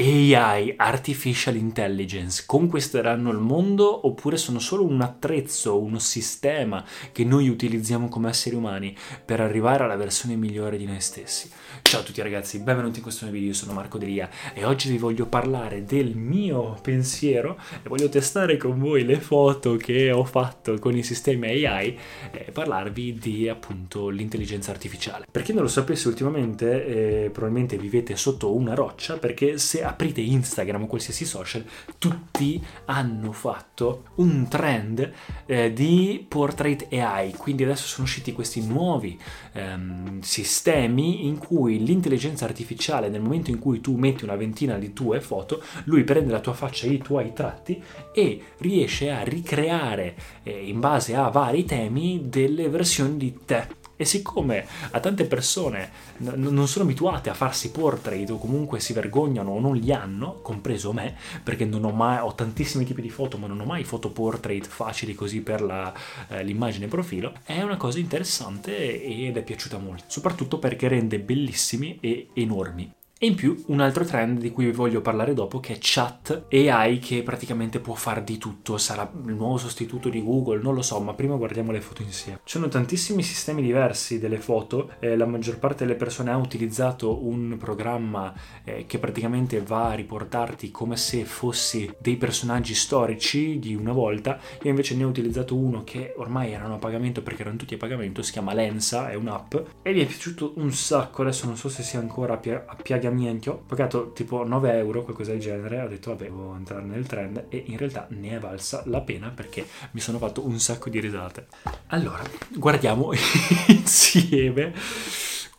AI, Artificial Intelligence, conquisteranno il mondo oppure sono solo un attrezzo, uno sistema che noi utilizziamo come esseri umani per arrivare alla versione migliore di noi stessi? Ciao a tutti ragazzi, benvenuti in questo nuovo video, io sono Marco Delia e oggi vi voglio parlare del mio pensiero e voglio testare con voi le foto che ho fatto con i sistemi AI e parlarvi di appunto l'intelligenza artificiale. Per chi non lo sapesse ultimamente, eh, probabilmente vivete sotto una roccia perché se aprite Instagram o qualsiasi social, tutti hanno fatto un trend eh, di portrait AI. Quindi adesso sono usciti questi nuovi ehm, sistemi in cui l'intelligenza artificiale, nel momento in cui tu metti una ventina di tue foto, lui prende la tua faccia e i tuoi tratti e riesce a ricreare eh, in base a vari temi delle versioni di te. E siccome a tante persone n- non sono abituate a farsi portrait o comunque si vergognano o non li hanno, compreso me, perché non ho mai, ho tantissimi tipi di foto, ma non ho mai foto portrait facili così per la, eh, l'immagine profilo, è una cosa interessante ed è piaciuta molto, soprattutto perché rende bellissimi e enormi e in più un altro trend di cui vi voglio parlare dopo che è chat AI che praticamente può fare di tutto, sarà il nuovo sostituto di Google, non lo so, ma prima guardiamo le foto insieme. Ci sono tantissimi sistemi diversi delle foto, eh, la maggior parte delle persone ha utilizzato un programma eh, che praticamente va a riportarti come se fossi dei personaggi storici di una volta, io invece ne ho utilizzato uno che ormai erano a pagamento perché erano tutti a pagamento, si chiama Lensa, è un'app e mi è piaciuto un sacco, adesso non so se sia ancora a, pia- a piaga pagamento, ho pagato tipo 9 euro, qualcosa del genere, ho detto vabbè, devo entrare nel trend e in realtà ne è valsa la pena perché mi sono fatto un sacco di risate. Allora, guardiamo insieme.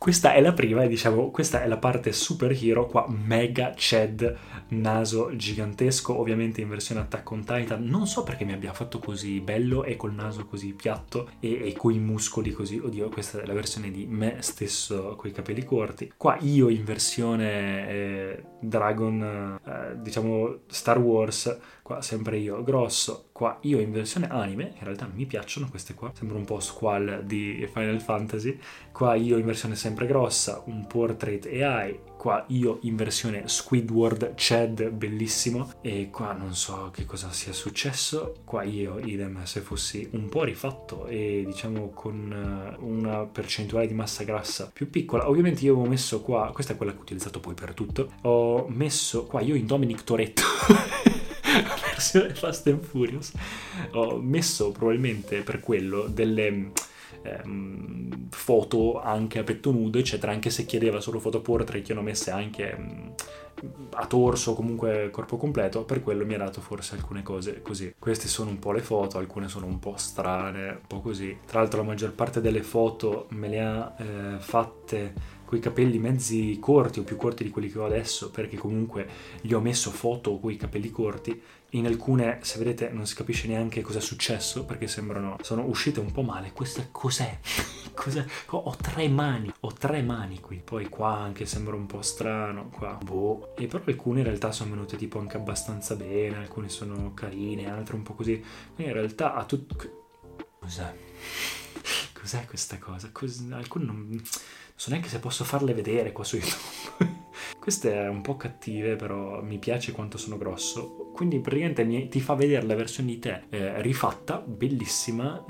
Questa è la prima e diciamo questa è la parte superhero qua mega Ched naso gigantesco ovviamente in versione Attack on Titan. Non so perché mi abbia fatto così bello e col naso così piatto e, e coi muscoli così. Oddio questa è la versione di me stesso coi capelli corti. Qua io in versione eh, Dragon eh, diciamo Star Wars qua sempre io grosso qua. Io in versione anime in realtà mi piacciono queste qua. Sembra un po' squall di Final Fantasy. Qua io in versione sempre grossa un portrait AI qua io in versione Squidward Chad bellissimo. E qua non so che cosa sia successo. Qua io idem se fossi un po' rifatto e diciamo con eh, una percentuale di massa grassa più piccola. Ovviamente io avevo messo qua questa è quella che ho utilizzato poi per tutto. Ho messo qua io in Dominic Toretto versione Fast and Furious ho messo probabilmente per quello delle ehm, foto anche a petto nudo, eccetera, anche se chiedeva solo foto portrait, che hanno messe anche ehm, a torso, comunque corpo completo, per quello mi ha dato forse alcune cose così. Queste sono un po' le foto, alcune sono un po' strane, un po' così. Tra l'altro la maggior parte delle foto me le ha eh, fatte coi capelli mezzi corti o più corti di quelli che ho adesso, perché comunque gli ho messo foto coi capelli corti. In alcune, se vedete, non si capisce neanche cosa è successo, perché sembrano, sono uscite un po' male. Questa cos'è? cos'è? Ho tre mani, ho tre mani qui. Poi qua anche sembra un po' strano, qua, boh. E però alcune in realtà sono venute tipo anche abbastanza bene, alcune sono carine, altre un po' così. Quindi in realtà ha tutto... Cos'è? Cos'è questa cosa? Cos... Alcune non so neanche se posso farle vedere qua su YouTube. Queste è un po' cattive, però mi piace quanto sono grosso. Quindi praticamente ti fa vedere la versione di te eh, rifatta, bellissima,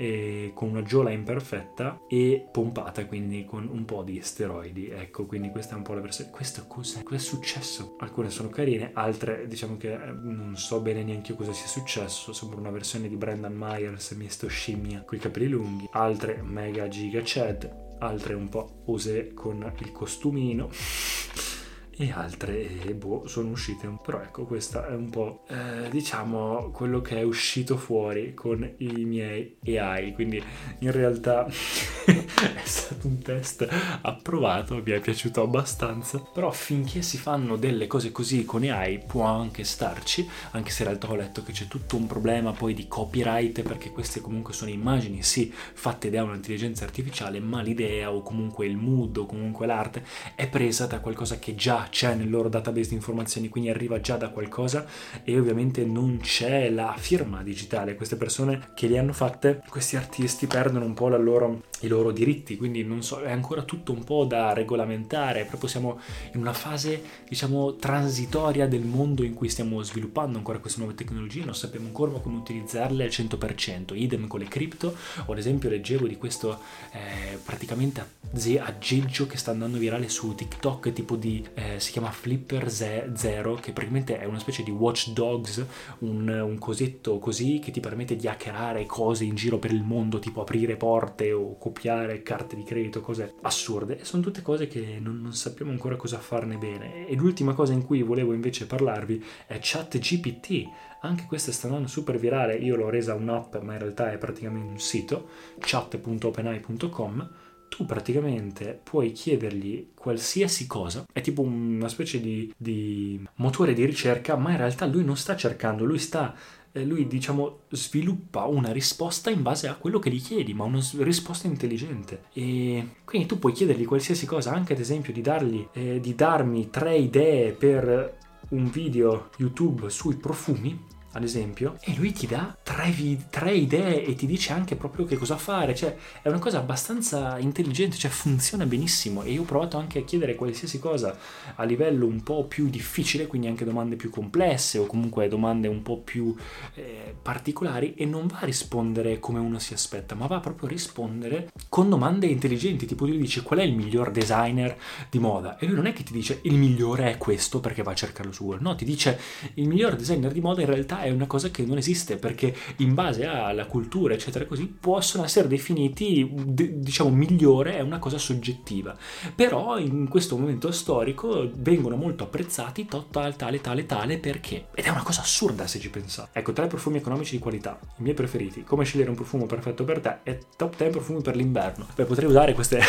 con una giola imperfetta e pompata, quindi con un po' di steroidi. Ecco, quindi questa è un po' la versione. Questo cos'è? Cos'è successo? Alcune sono carine, altre diciamo che eh, non so bene neanche io cosa sia successo. Sembra una versione di Brendan Myers, misto scimmia, con i capelli lunghi. Altre mega giga Chad, altre un po' osè con il costumino e altre boh, sono uscite però ecco questa è un po' eh, diciamo quello che è uscito fuori con i miei AI quindi in realtà test approvato, mi è piaciuto abbastanza. Però finché si fanno delle cose così con AI può anche starci, anche se in realtà ho letto che c'è tutto un problema poi di copyright perché queste comunque sono immagini, sì, fatte da un'intelligenza artificiale, ma l'idea o comunque il mood o comunque l'arte è presa da qualcosa che già c'è nel loro database di informazioni, quindi arriva già da qualcosa e ovviamente non c'è la firma digitale. Queste persone che li hanno fatte, questi artisti perdono un po' loro, i loro diritti, quindi non so, è ancora tutto un po' da regolamentare, proprio siamo in una fase, diciamo, transitoria del mondo in cui stiamo sviluppando ancora queste nuove tecnologie, non sappiamo ancora come utilizzarle al 100%, idem con le cripto, ad esempio leggevo di questo eh, praticamente aggeggio che sta andando virale su TikTok, tipo di, eh, si chiama Flipper Zero, che praticamente è una specie di Watch Dogs, un, un cosetto così che ti permette di hackerare cose in giro per il mondo, tipo aprire porte o copiare carte di credito, cose assurde. Sono tutte cose che non, non sappiamo ancora cosa farne bene. E l'ultima cosa in cui volevo invece parlarvi è ChatGPT. Anche questa sta andando super virale, io l'ho resa un'app, ma in realtà è praticamente un sito, chat.openai.com tu praticamente puoi chiedergli qualsiasi cosa, è tipo una specie di, di, motore di ricerca, ma in realtà lui non sta cercando, lui sta lui diciamo sviluppa una risposta in base a quello che gli chiedi, ma una risposta intelligente. E quindi tu puoi chiedergli qualsiasi cosa, anche ad esempio di dargli eh, di darmi tre idee per un video YouTube sui profumi ad esempio, e lui ti dà tre, tre, idee e ti dice anche proprio che cosa fare, cioè è una cosa abbastanza intelligente, cioè funziona benissimo. E io ho provato anche a chiedere qualsiasi cosa a livello un po' più difficile, quindi anche domande più complesse o comunque domande un po' più eh, particolari e non va a rispondere come uno si aspetta, ma va proprio a rispondere con domande intelligenti, tipo lui dice qual è il miglior designer di moda? E lui non è che ti dice il migliore è questo perché va a cercarlo su Google, no, ti dice il miglior designer di moda in realtà è una cosa che non esiste perché in base alla cultura, eccetera, così possono essere definiti, diciamo, migliore è una cosa soggettiva. Però in questo momento storico vengono molto apprezzati tale, tale, tale, tale perché? Ed è una cosa assurda se ci pensate. Ecco, tre profumi economici di qualità, i miei preferiti. Come scegliere un profumo perfetto per te e top 10 profumi per l'inverno. Beh, potrei usare queste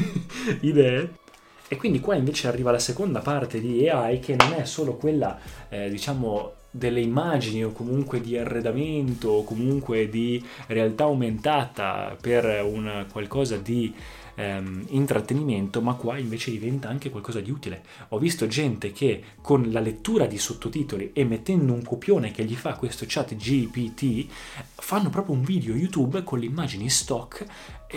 idee e quindi qua invece arriva la seconda parte di AI che non è solo quella, eh, diciamo, delle immagini o comunque di arredamento o comunque di realtà aumentata per un qualcosa di ehm, intrattenimento, ma qua invece diventa anche qualcosa di utile. Ho visto gente che con la lettura di sottotitoli e mettendo un copione che gli fa questo chat GPT fanno proprio un video YouTube con le immagini stock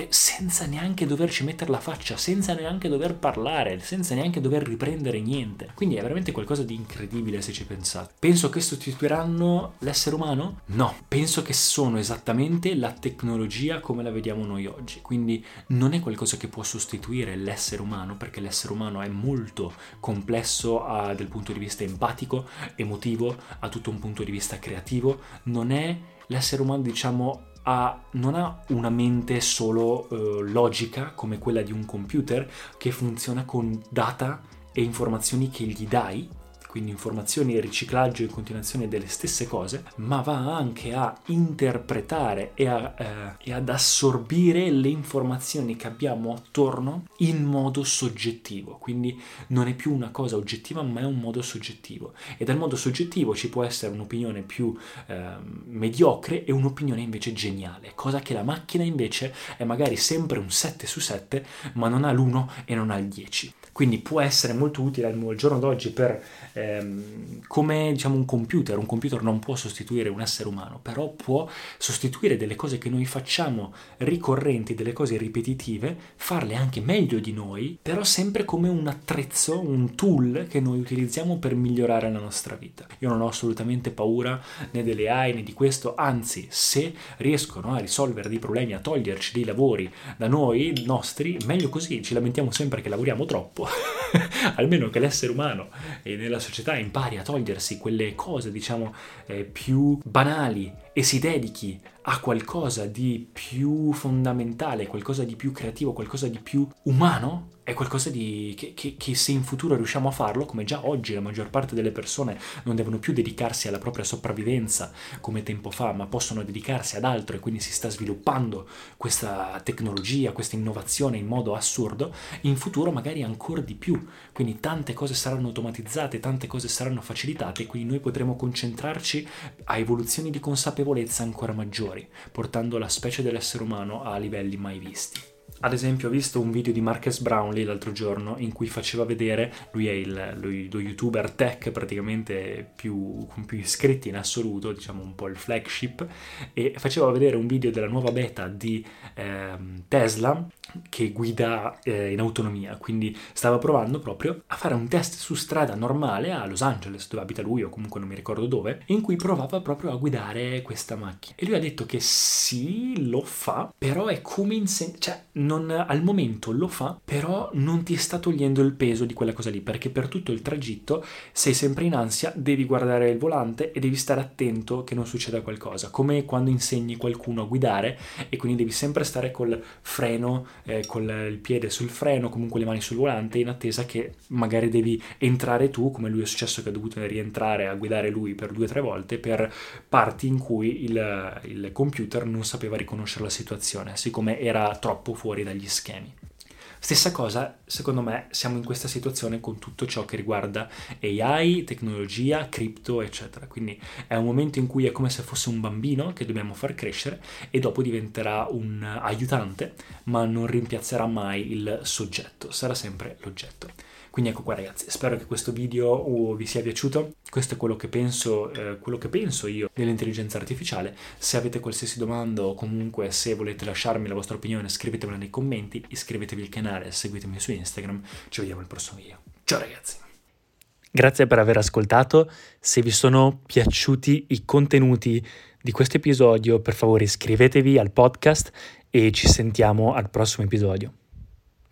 senza neanche doverci mettere la faccia, senza neanche dover parlare, senza neanche dover riprendere niente. Quindi è veramente qualcosa di incredibile se ci pensate. Penso che sostituiranno l'essere umano? No, penso che sono esattamente la tecnologia come la vediamo noi oggi. Quindi non è qualcosa che può sostituire l'essere umano, perché l'essere umano è molto complesso a, dal punto di vista empatico, emotivo, a tutto un punto di vista creativo. Non è l'essere umano, diciamo, ha, non ha una mente solo eh, logica come quella di un computer che funziona con data e informazioni che gli dai quindi informazioni e riciclaggio in continuazione delle stesse cose, ma va anche a interpretare e, a, eh, e ad assorbire le informazioni che abbiamo attorno in modo soggettivo, quindi non è più una cosa oggettiva ma è un modo soggettivo e dal modo soggettivo ci può essere un'opinione più eh, mediocre e un'opinione invece geniale, cosa che la macchina invece è magari sempre un 7 su 7 ma non ha l'1 e non ha il 10. Quindi può essere molto utile al giorno d'oggi per ehm, come diciamo un computer. Un computer non può sostituire un essere umano, però può sostituire delle cose che noi facciamo ricorrenti, delle cose ripetitive, farle anche meglio di noi, però sempre come un attrezzo, un tool che noi utilizziamo per migliorare la nostra vita. Io non ho assolutamente paura né delle AI né di questo, anzi, se riescono a risolvere dei problemi, a toglierci dei lavori da noi, nostri, meglio così, ci lamentiamo sempre che lavoriamo troppo almeno che l'essere umano e nella società impari a togliersi quelle cose, diciamo, eh, più banali e si dedichi a qualcosa di più fondamentale, qualcosa di più creativo, qualcosa di più umano, è qualcosa di, che, che, che, se in futuro riusciamo a farlo, come già oggi la maggior parte delle persone non devono più dedicarsi alla propria sopravvivenza come tempo fa, ma possono dedicarsi ad altro e quindi si sta sviluppando questa tecnologia, questa innovazione in modo assurdo, in futuro magari ancora di più. Quindi tante cose saranno automatizzate, tante cose saranno facilitate e quindi noi potremo concentrarci a evoluzioni di consapevolezza ancora maggiori, portando la specie dell'essere umano a livelli mai visti. Ad esempio ho visto un video di Marcus Brownlee l'altro giorno in cui faceva vedere, lui è il, lui, lo youtuber tech praticamente più, con più iscritti in assoluto, diciamo un po' il flagship, e faceva vedere un video della nuova beta di eh, Tesla che guida eh, in autonomia, quindi stava provando proprio a fare un test su strada normale a Los Angeles, dove abita lui o comunque non mi ricordo dove, in cui provava proprio a guidare questa macchina. E lui ha detto che sì, lo fa, però è come insegnare, cioè non, al momento lo fa, però non ti sta togliendo il peso di quella cosa lì, perché per tutto il tragitto sei sempre in ansia, devi guardare il volante e devi stare attento che non succeda qualcosa, come quando insegni qualcuno a guidare e quindi devi sempre stare col freno, eh, con il piede sul freno, comunque le mani sul volante, in attesa che magari devi entrare tu, come lui è successo che ha dovuto rientrare a guidare lui per due o tre volte, per parti in cui il, il computer non sapeva riconoscere la situazione, siccome era troppo fuori fuori dagli schemi. Stessa cosa, secondo me, siamo in questa situazione con tutto ciò che riguarda AI, tecnologia, cripto, eccetera. Quindi è un momento in cui è come se fosse un bambino che dobbiamo far crescere e dopo diventerà un aiutante, ma non rimpiazzerà mai il soggetto, sarà sempre l'oggetto. Quindi ecco qua ragazzi, spero che questo video uh, vi sia piaciuto. Questo è quello che penso, eh, quello che penso io dell'intelligenza artificiale. Se avete qualsiasi domanda o comunque se volete lasciarmi la vostra opinione scrivetemela nei commenti, iscrivetevi al canale, seguitemi su Instagram. Ci vediamo al prossimo video. Ciao ragazzi! Grazie per aver ascoltato. Se vi sono piaciuti i contenuti di questo episodio, per favore iscrivetevi al podcast e ci sentiamo al prossimo episodio.